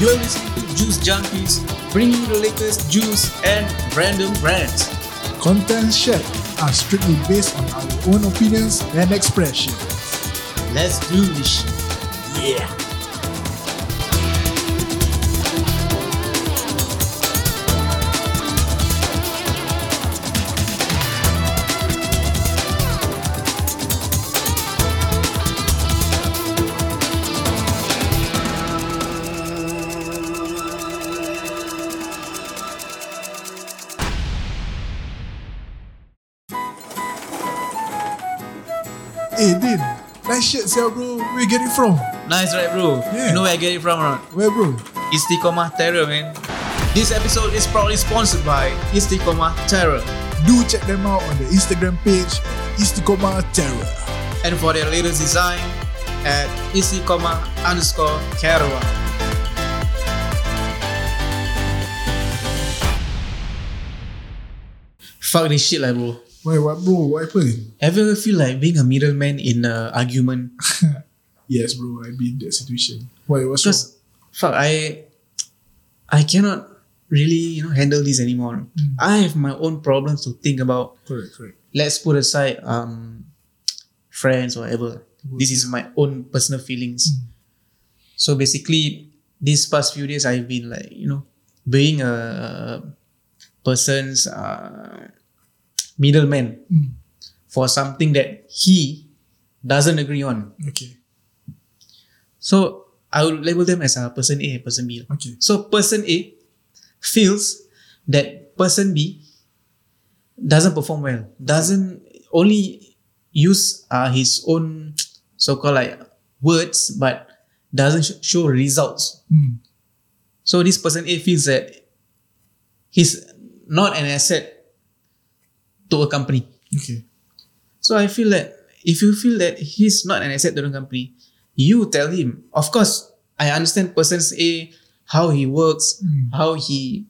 You're listening to Juice Junkies, bringing you the latest juice and random brands. Content shared are strictly based on our own opinions and expressions. Let's do this. Yeah. Hey, Din. Nice shirt, sir, bro. Where you get it from? Nice, right, bro? Yeah. You know where I get it from, not? Where, bro? Istiqomah Terror, man. This episode is proudly sponsored by Istiqomah Terror. Do check them out on the Instagram page, Istiqomah Terror. And for their latest design, at Istiqomah underscore Caravan. Fuck this shit lah, bro. Why, what, bro? What happened? Ever feel like being a middleman in an argument? yes, bro. I be in that situation. Why? What's wrong? Because fuck, I I cannot really you know handle this anymore. Mm. I have my own problems to think about. Correct, correct. Let's put aside um friends or whatever. This is my own personal feelings. Mm. So basically, these past few days I've been like you know being a person's uh, middleman Mm. for something that he doesn't agree on. Okay, So I would label them as a person A and person B. okay. So person A feels that person B doesn't perform well, doesn't only use uh, his own so-called like words, but doesn't sh- show results. Mm. So this person A feels that he's not an asset to a company. Okay. So I feel that if you feel that he's not an asset to the company, you tell him. Of course, I understand person A how he works, Mm. how he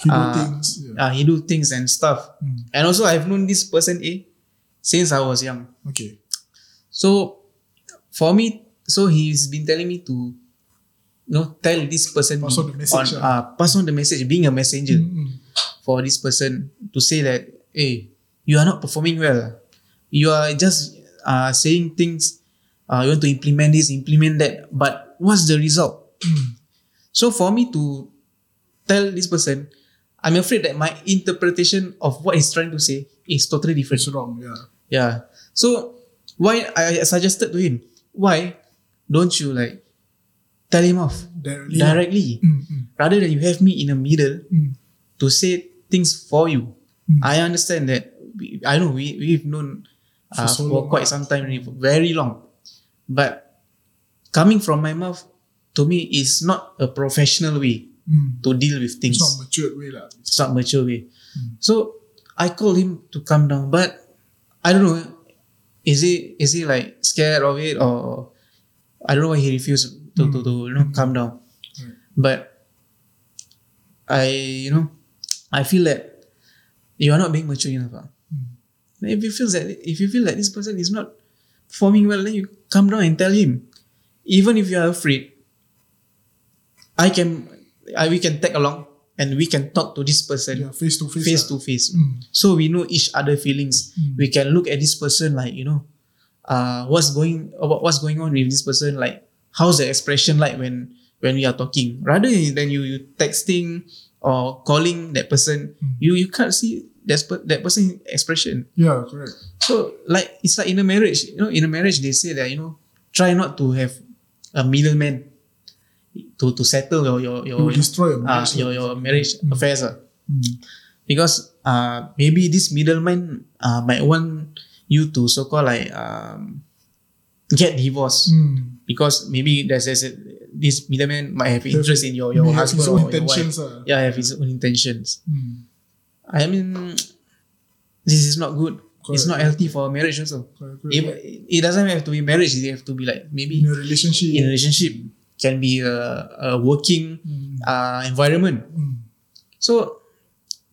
He do uh, things. Yeah. uh, he do things and stuff. Mm. And also I've known this person A since I was young. Okay. So for me, so he's been telling me to you know tell this person Pass on the message, on, uh, pass on the message, being a messenger Mm-mm. for this person to say that, hey, you are not performing well. You are just uh, saying things, uh, you want to implement this, implement that, but what's the result? So for me to tell this person, I'm afraid that my interpretation of what he's trying to say is totally different. It's wrong. Yeah. Yeah. So why I suggested to him, why don't you like tell him off Directly. directly Mm, mm, rather than you have me in the middle mm, to say things for you. Mm. I understand that. We, I know we we've known uh, For so for quite ah. some time, very long. But coming from my mouth to me is not a professional way mm. to deal with things. It's not matured way lah. It's not mature way. Mm. So I called him to come down, but I don't know. Is he is he like scared of it or I don't know why he refused to to, to you know come down. Right. But I you know I feel that you are not being mature enough. If you feel that if you feel that this person is not performing well, then you come down and tell him. Even if you are afraid, I can I, we can tag along and we can talk to this person Yeah, face to face. face lah. to face. Mm. So we know each other feelings. Mm. We can look at this person like you know, uh, what's going about what's going on with this person. Like how's the expression like when when we are talking. Rather than you you texting or calling that person, Mm. you you can't see that per- that person expression. Yeah, correct. So like it's like in a marriage. You know, in a marriage they say that you know, try not to have a middleman to to settle your your You your will destroy a uh, marriage. your your marriage Mm. affairs. ah Mm. because uh, maybe this middleman uh, might want you to so called like um, get divorced Mm. because maybe there's, there's a, this middleman might have interest in your your husband or your wife. ah. Yeah, have his own intentions. Mm. I mean, this is not good. It's Correct. not healthy for marriage also. Correct, correct. It, it doesn't have to be marriage. It have to be like maybe in a relationship. in a relationship can be a, a working Mm. uh, environment. Mm. So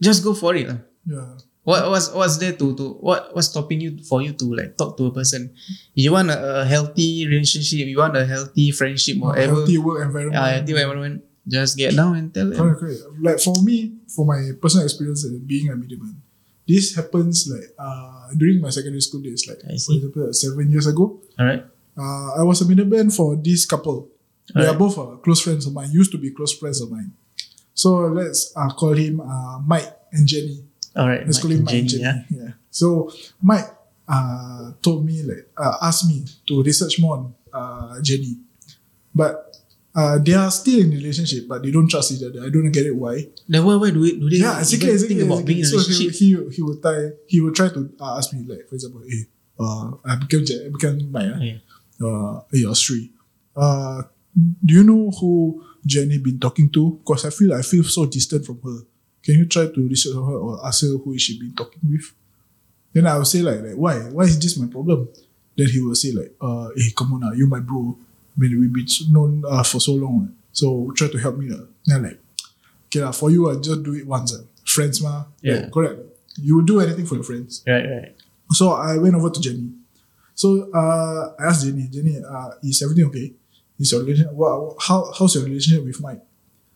just go for it. lah. Yeah. What was what's there to to what what's stopping you for you to like talk to a person? You want a, a healthy relationship, you want a healthy friendship, whatever. Healthy work environment. Yeah, healthy environment. Just get down and tell them. Correct, correct. Like for me, for my personal experience uh, being a middleman, this happens like uh during my secondary school days, like for example, seven years ago. Alright. Uh, I was a middleman for this couple. They are Alright. both uh, close friends of mine. Used to be close friends of mine. So let's uh, call him uh, Mike and Jenny. Alright. Let's call him Mike and Jenny, Jenny. yeah. Yeah. So Mike uh, told me like uh, asked me to research more on uh, Jenny, but uh, they are still in a relationship, but they don't trust each other. I don't get it why. Then why why do it do they Yeah, exactly. exactly, think about being in a So he, relationship? he he will try he will try to uh, ask me like for example, hey, uh, I became I became ah. Yeah. uh, hey, Sri, uh, do you know who Jenny been talking to? Because I feel I feel so distant from her. Can you try to research her or ask her who she been talking with? Then I will say like, like why? Why is this my problem? Then he will say like, uh, hey, come on now, you my bro. I mean, we've been known uh, for so long. So try to help me. lah. Then like, okay lah, for you, I just do it once. ah. Friends ma. Yeah. Like, correct. You will do anything for your friends. Right, right. So I went over to Jenny. So uh, I asked Jenny, Jenny, uh, is everything okay? Is your relation? What, how how's your relationship with Mike?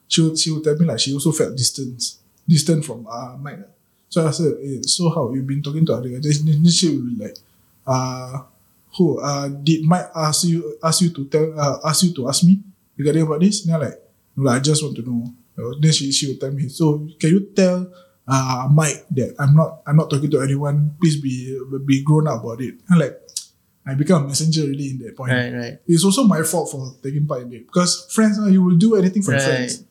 She would, she would tell me like she also felt distance, distant from uh, Mike. So I said, her, eh, so how you been talking to other guys? Then then she would be like, uh, who uh, did Mike ask you ask you to tell uh, ask you to ask me regarding about this? And I'm like, no, lah, I just want to know. Then she she would tell me, so can you tell uh, Mike that I'm not I'm not talking to anyone. Please be be grown up about it. And like I become a messenger really in that point. Right, right. It's also my fault for taking part in it because friends, uh, you will do anything for Right. friends.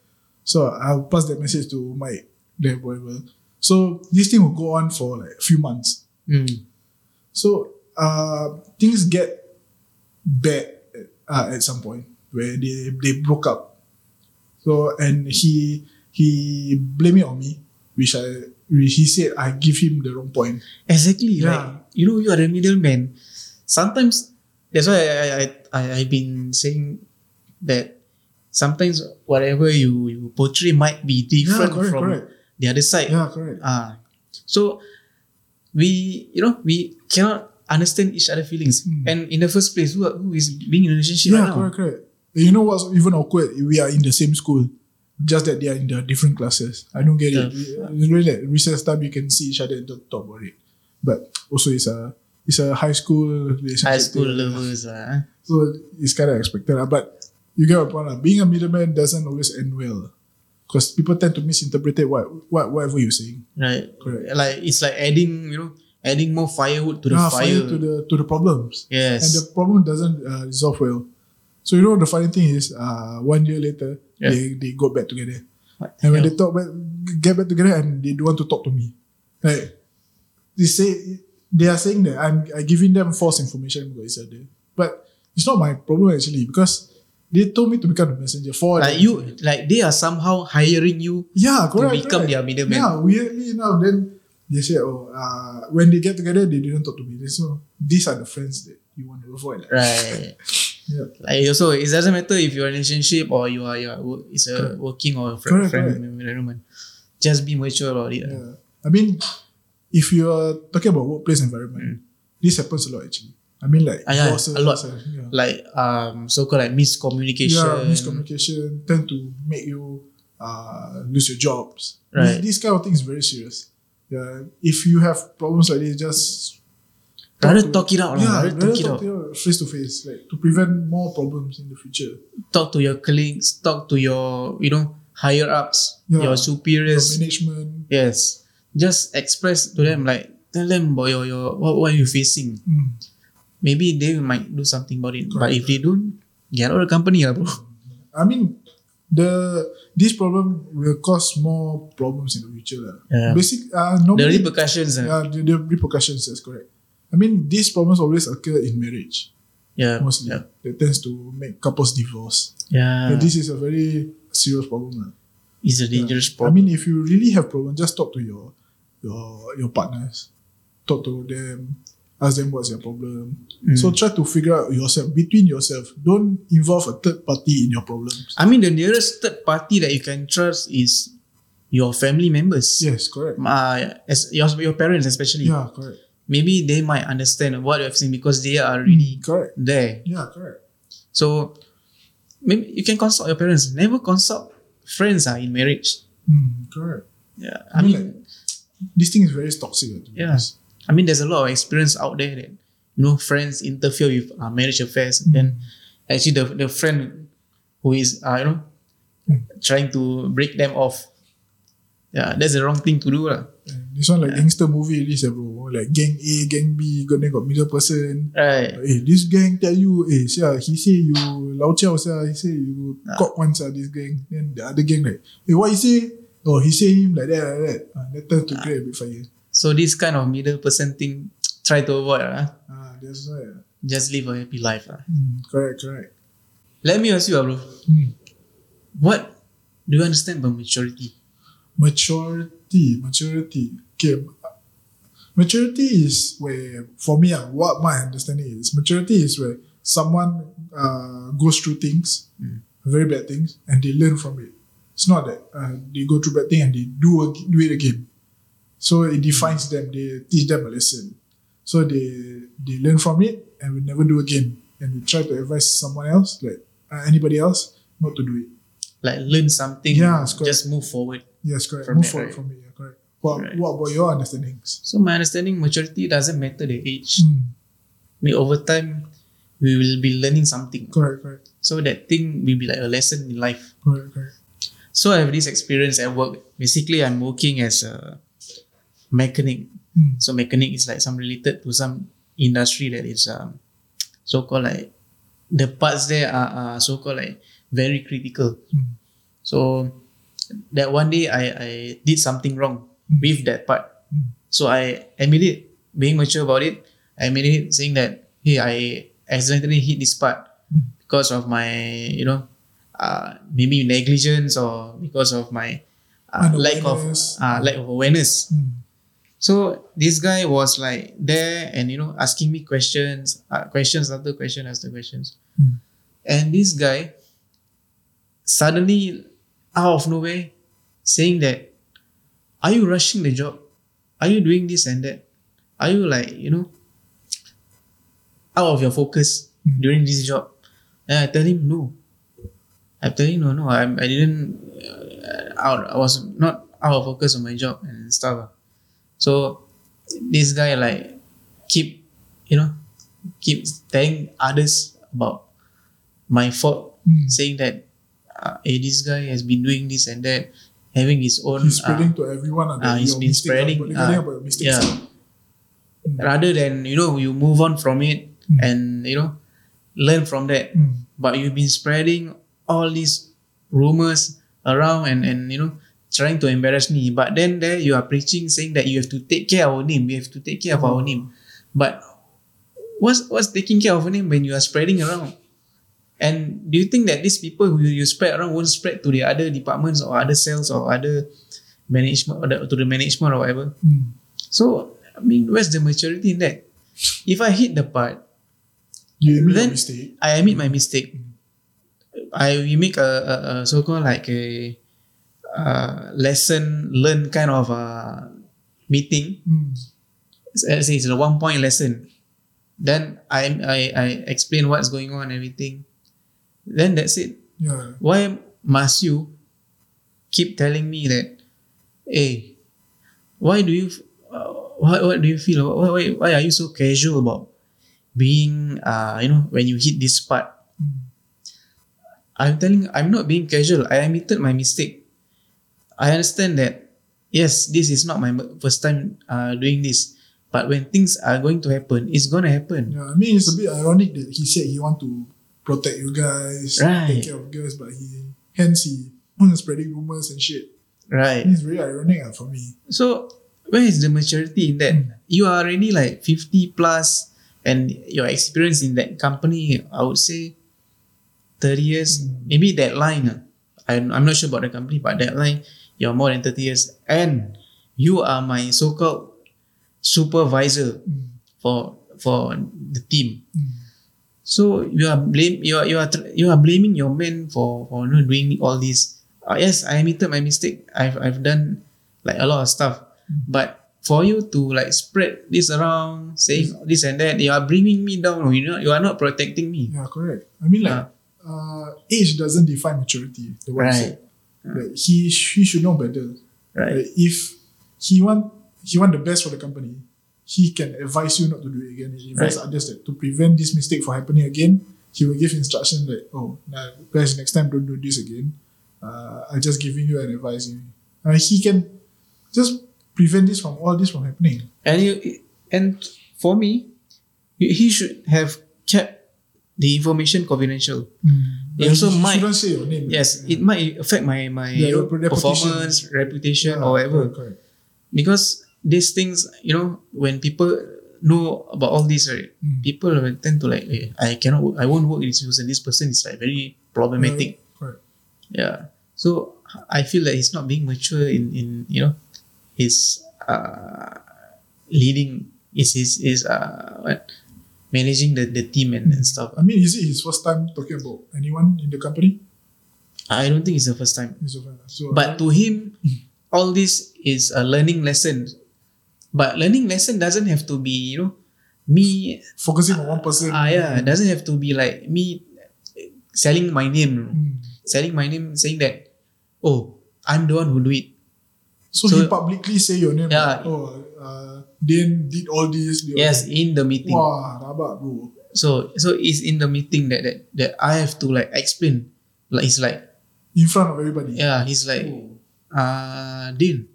So I'll pass that message to Mike, there, whatever. So this thing will go on for like a few months. Mm. So uh, things get bad uh, at some point where they, they broke up. So and he he blamed it on me, which I which he said I give him the wrong point. Exactly. Yeah. Like you know, you are the middleman. Sometimes that's why I I I I've been saying that sometimes whatever you you portray might be different yeah, correct, from correct. the other side. Yeah, correct. Ah, so we you know we cannot understand each other feelings. Hmm. And in the first place, who, are- who is being in a relationship Yeah, right now? correct, correct. You know what's even awkward? We are in the same school, just that they are in the different classes. I don't get it. It's really recess time, you can see each other and don't talk about it. But also, it's a it's a high school relationship. High school thing. lovers. Ah. So it's kind of expected. lah. But you get my point. lah. Being a middleman doesn't always end well. Because people tend to misinterpret what, what whatever you're saying. Right. Correct. Like it's like adding, you know, adding more firewood to the Ah, fire. to the to the problems. yes. And the problem doesn't uh, resolve well. So you know the funny thing is, uh, one year later, Yeah. they, they got back together. What And when hell? they talk back, get back together and they don't want to talk to me. Like they say they are saying that I'm I giving them false information about each other. But it's not my problem actually because they told me to become the messenger for like them. you, like they are somehow hiring you. Yeah, correct. become correct. their middleman. Yeah, weirdly enough, then they say, oh, uh, when they get together, they didn't talk to me. They so these are the friends that you want to avoid. lah. Right. Yeah. Like also, it doesn't matter if you're in a relationship or you are, you are it's a Correct. working or a friend, Correct, friend correct. environment. Just be mature about it. Yeah. I mean, if you are talking about workplace environment, this happens a lot actually. I mean, like. Ah, yeah, bosses, a lot. uh, yeah. Like um, so called like miscommunication. yeah, miscommunication tend to make you uh, lose your jobs. Right. This, this kind of thing is very serious. Yeah, if you have problems like this, just Rather to- talk it out. lah. Yeah, rather talk it out. face to face, like to prevent more problems in the future. Talk to your colleagues. Talk to your you know higher ups, Yeah. your Your superiors. management. Yes. Just express to them like tell them about your, your what, what you facing. Mm. Maybe they might do something about it. But Correct. if they don't, get out of the company lah, bro. I mean, the this problem will cause more problems in the future. lah. Yeah. Basic, uh, The normally, repercussions. ah. yeah, the, the repercussions. That's correct. I mean, these problems always occur in marriage Yeah. mostly. Yeah. That tends to make couples divorce. Yeah. And this is a very serious problem. lah. It's a dangerous I problem. mean, if you really have problem, just talk to your your your partners. Talk to them. Ask them what's your problem. Mm. So try to figure out yourself between yourself. Don't involve a third party in your problems. I mean, the nearest third party that you can trust is your family members. Yes, correct. Uh, as your, your parents especially. Yeah, correct. Maybe they might understand what you have seen because they are really Correct. there. Yeah, correct. So maybe you can consult your parents. Never consult friends are in marriage. Mm, correct. Yeah. I I mean, mean, This thing is very toxic. to be Yeah. honest. I mean, there's a lot of experience out there that you know friends interfere with uh, marriage affairs. Mm. Then actually the the friend who is uh, you know Mm. trying to break them off. Yeah, that's the wrong thing to do lah. And This one like gangster movie release, eh, bro. Like gang A, gang B, got then got middle person. Right. Eh, this gang tell you, eh, sia, he say you lao chow, sia, he say you Ah. cock once, ah, this gang. Then the other gang like, eh, what he say? Oh, he say him like that, like that. Ah, that turn to Ah. create a bit fire. So this kind of middle person thing, try to avoid lah. Ah, that's why. ah. Just live a happy life lah. Mm, correct, correct. Let me ask you, ah, bro. Mm. What do you understand by maturity? Maturity, maturity. Okay, maturity is where, for me, ah, what my understanding is, maturity is where someone uh, goes through things, Mm. very bad things, and they learn from it. It's not that uh, they go through bad thing and they do do it again. So it defines them. They teach them a lesson. So they they learn from it and will never do again. And they try to advise someone else, like uh, anybody else, not to do it. Like learn something, Yeah, correct. just move forward. Yes, correct. Move that, forward right? from it. Yeah, correct. What, Right. what about your understandings? So my understanding, maturity doesn't matter the age. Mm, I mean, over time, we will be learning something. correct, correct, So that thing will be like a lesson in life. correct, correct. So I have this experience at work. Basically, I'm working as a mechanic. Mm, So mechanic is like some related to some industry that is um, so called like the parts there are, are so called like very critical. mm, So that one day I, I did something wrong Mm. with that part. Mm. So I admit it, being mature about it. I admit it, saying that hey, I accidentally hit this part Mm. because of my you know uh, maybe negligence or because of my uh, lack of uh, lack of awareness. mm, So this guy was like there and you know asking me questions, uh, questions after question after questions, Mm. and this guy suddenly out of nowhere saying that, "Are you rushing the job? Are you doing this and that? Are you like you know out of your focus Mm. during this job?" And I tell him no. I tell him no, no. I I didn't uh, out. I was not out of focus on my job and stuff. So this guy like keep you know keep telling others about my fault, mm. saying that uh, hey, this guy has been doing this and that, having his own. He's spreading uh, to everyone. Uh, that he's been spreading, Uh, about your mistakes. yeah. Mm. rather than you know you move on from it Mm. and you know learn from that, Mm. but you've been spreading all these rumors around and and you know trying to embarrass me. But then there you are preaching saying that you have to take care of our name. You have to take care of our name. But what's what's taking care of a name when you are spreading around? And do you think that these people who you spread around won't spread to the other departments or other cells or other management or the, to the management or whatever? Mm. So I mean, where's the maturity in that? If I hit the part, You admit Then- mistake. I admit my mistake. I we make a, a, a so called like a uh, lesson learn kind of a meeting. Mm. Let's say it's a one point lesson. Then I I I explain what's going on everything. Then that's it. Yeah. Why must you keep telling me that? Hey, why do you? Uh, what what do you feel? Why, why why are you so casual about being? Uh, you know when you hit this part. Mm. I'm telling I'm not being casual. I admitted my mistake. I understand that yes, this is not my first time uh, doing this. But when things are going to happen, it's gonna happen. Yeah, I mean it's a bit ironic that he said he want to protect you guys, Right. take care of guys, but he hence he spreading rumors and shit. Right. It's very ironic uh, for me. So where is the maturity in that? Mm. You are already like 50 plus and your experience in that company, I would say 30 years, Mm. maybe that line. ah, I'm, I'm not sure about the company, but that line, you're more than 30 years. And you are my so-called supervisor Mm. for for the team. Mm. So you are blame you are you are you are blaming your men for for know, doing all this uh, yes, I admitted my mistake. I've I've done like a lot of stuff, but for you to like spread this around, saying this and that, you are bringing me down. You know, you are not protecting me. Yeah, correct. I mean, like, uh, age doesn't define maturity. The Right. Like, he he should know better. Right. Like, if he want he want the best for the company, he can advise you not to do it again. He advise others that to prevent this mistake from happening again. He will give instruction like, oh, nah, guys, next time don't do this again. Uh, I'm just giving you an advice. Uh, he can just prevent this from all this from happening. And you and for me, he he should have kept the information confidential. It also might-. Yes, it might affect my my Yeah, your reputation. performance, reputation, Yeah, or whatever. correct, correct. Because these things, you know, when people know about all this, right, Mm. people tend to like, eh, I cannot, work, I won't work with this person. This person is like very problematic. Correct. Yeah. So I feel that he's not being mature in in you know his uh leading is his is uh what managing the, the team and, and stuff. I mean, is it his first time talking about anyone in the company? I don't think it's the first time. It's okay. So, But to him, all this is a learning lesson. But learning lesson doesn't have to be, you know, me focusing on one person. ah yeah, it doesn't have to be like me selling my name. Mm. Selling my name saying that, oh, I'm the one who do it. So, So- he publicly say your name. Yeah. like, oh, uh, Dan did all this. did Yes, that. in the meeting. Wah, rabak bro. So so it's in the meeting that that, that I have to like explain. Like it's like In front of everybody. yeah, he's like Oh. uh Dean,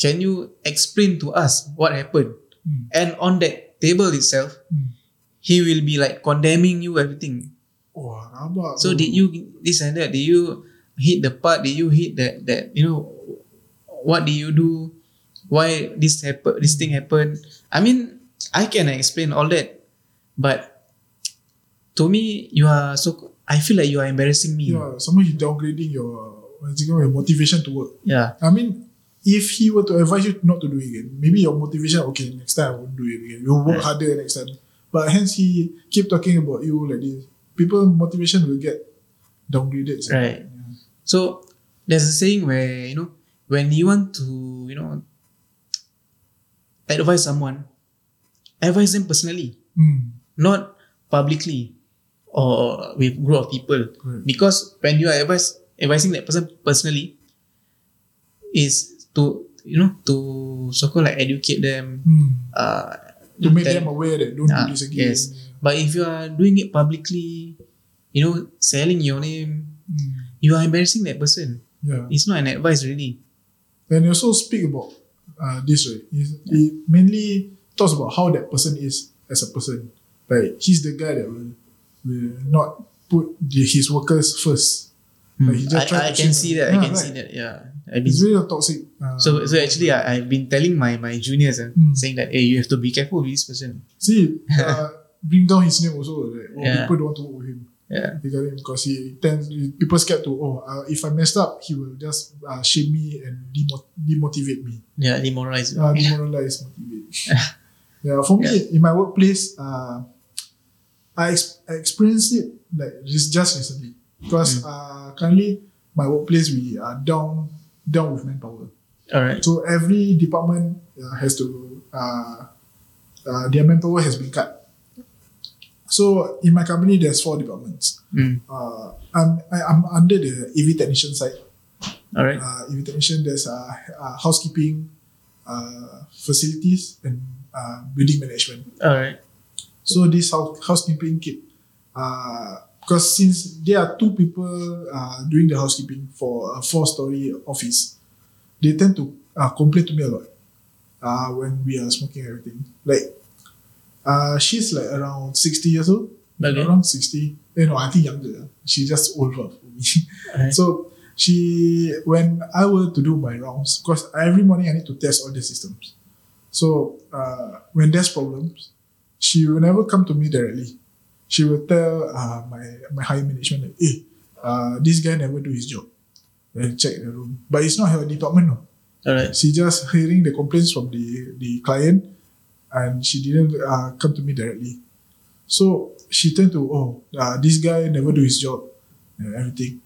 can you explain to us what happened? Mm. And on that table itself, Mm. he will be like condemning you everything. Wah, rabak. So bro. did you this and that? Did you hit the part? Did you hit that that you know what did you do? Why this happen? This thing happened? I mean, I can explain all that, but to me, you are so. I feel like you are embarrassing me. Yeah, someone you downgrading your, your motivation to work. Yeah. I mean, if he were to advise you not to do it again, maybe your motivation, okay, next time I won't do it again. You'll work Right. harder next time. But hence he keep talking about you like this. People motivation will get downgraded. so- Right. Yeah. So there's a saying where you know when you want to you know advise someone, advise them personally. Mm. not publicly or with group of people Correct. because when you are advise, advising that person personally is to you know to so called like educate them Mm. uh To make tell- them aware that don't Ah, do this again. yes. but if you are doing it publicly you know selling your name Mm. you are embarrassing that person Yeah. it's not an advice really And he also speak about uh, this, right? He mainly talks about how that person is as a person. Like he's the guy that will, will not put the, his workers first. Like, he just Hmm. I, I can see them. that I Yeah, can right. see that yeah I've been It's really a toxic. Uh, so so actually I, I've been telling my my juniors uh, Hmm. saying that hey you have to be careful with this person see, uh, bring down his name also. Like, oh, Yeah. people don't want to work with him. Yeah Regarding because he tends people scared to oh uh, if I messed up he will just uh, shame me and demo- demotivate me. yeah demoralize uh, demoralize, motivate. yeah, for me in my workplace, uh, I, ex- I experienced it like just just recently because uh, currently my workplace we are down down with manpower. all right So every department uh, has to uh, uh, their manpower has been cut. So in my company, there's four departments. Mm. Uh, I'm I, I'm under the AV technician side all right uh, AV technician, there's uh, uh, housekeeping, uh, facilities, and uh, building management. all right So this house, housekeeping kit, uh, because since there are two people uh, doing the housekeeping for a four-story office, they tend to uh, complain to me a lot uh, when we are smoking everything. Like, uh, she's like around 60 years old, Okay. around 60. You know, I think younger. She's just older for me. Alright. So she, when I were to do my rounds, because every morning I need to test all the systems. So uh, when there's problems, she will never come to me directly. She will tell uh, my my higher management like, "Hey, uh, this guy never do his job." And check the room, but it's not her department. No. all right She just hearing the complaints from the the client, and she didn't uh, come to me directly. So she turned to, "Oh, uh, this guy never do his job, and everything."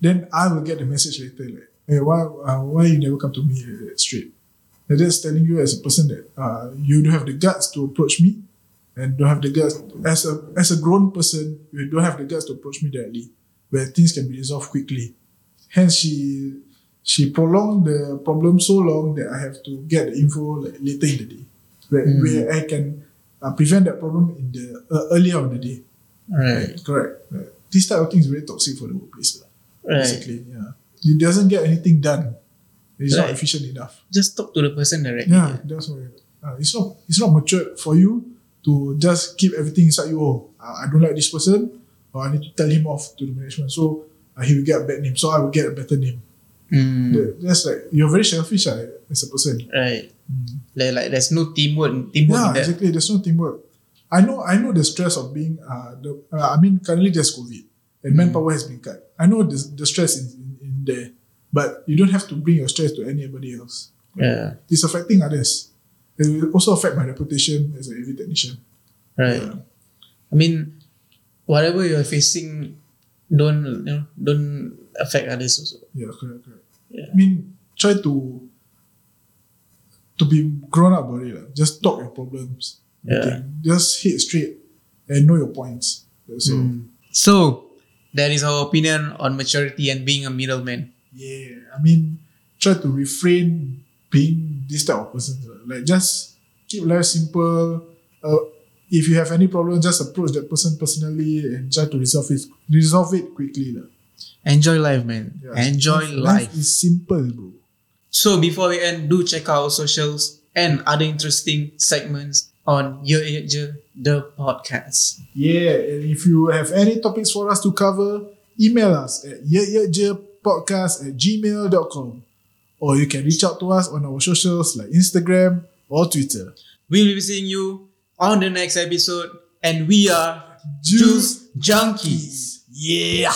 then I will get the message later like, hey, why uh, why you never come to me uh, straight? And that's telling you as a person that uh, you don't have the guts to approach me, and don't have the guts as a as a grown person, you don't have the guts to approach me directly, where things can be resolved quickly. Hence, she she prolonged the problem so long that I have to get the info like later in the day, where, Mm. where I can uh, prevent that problem in the uh, earlier of the day. Right. Correct. Right. This type of thing is very toxic for the workplace. lah. Right. Basically, yeah. It doesn't get anything done. It's not Right. efficient enough. Just talk to the person directly. Yeah, that's why. Uh, it's not it's not mature for you to just keep everything inside you. Oh, uh, I don't like this person, or I need to tell him off to the management. So uh, he will get a bad name. So I will get a better name. Mm. That's like you're very selfish uh, as a person. Right. Mm. Like, like there's no teamwork. Teamwork Yeah, exactly. There's no teamwork. I know. I know the stress of being. Uh, the. Uh, I mean, currently there's COVID and Mm. manpower has been cut. I know the the stress is in, in there, but you don't have to bring your stress to anybody else. Yeah. It's affecting others. It will also affect my reputation as an AV technician. Right. Yeah. I mean, whatever you're facing, don't you know, don't affect others also. Yeah, correct, correct. Yeah. I mean, try to to be grown up about it. lah. Just talk your problems. Yeah. everything. Just hit straight and know your points. So Mm. So that is our opinion on maturity and being a middleman. yeah, I mean, try to refrain being this type of person. Like just keep life simple. Uh, if you have any problem, just approach that person personally and try to resolve it. Resolve it quickly. lah. Enjoy life, man. Yeah. Enjoy life. Life is simple, bro. So before we end, do check out our socials and other interesting segments on Ye Je, the podcast. Yeah, and if you have any topics for us to cover, email us at podcast at gmail.com. Or you can reach out to us on our socials like Instagram or Twitter. We'll be seeing you on the next episode, and we are Juice Junkies. Yeah.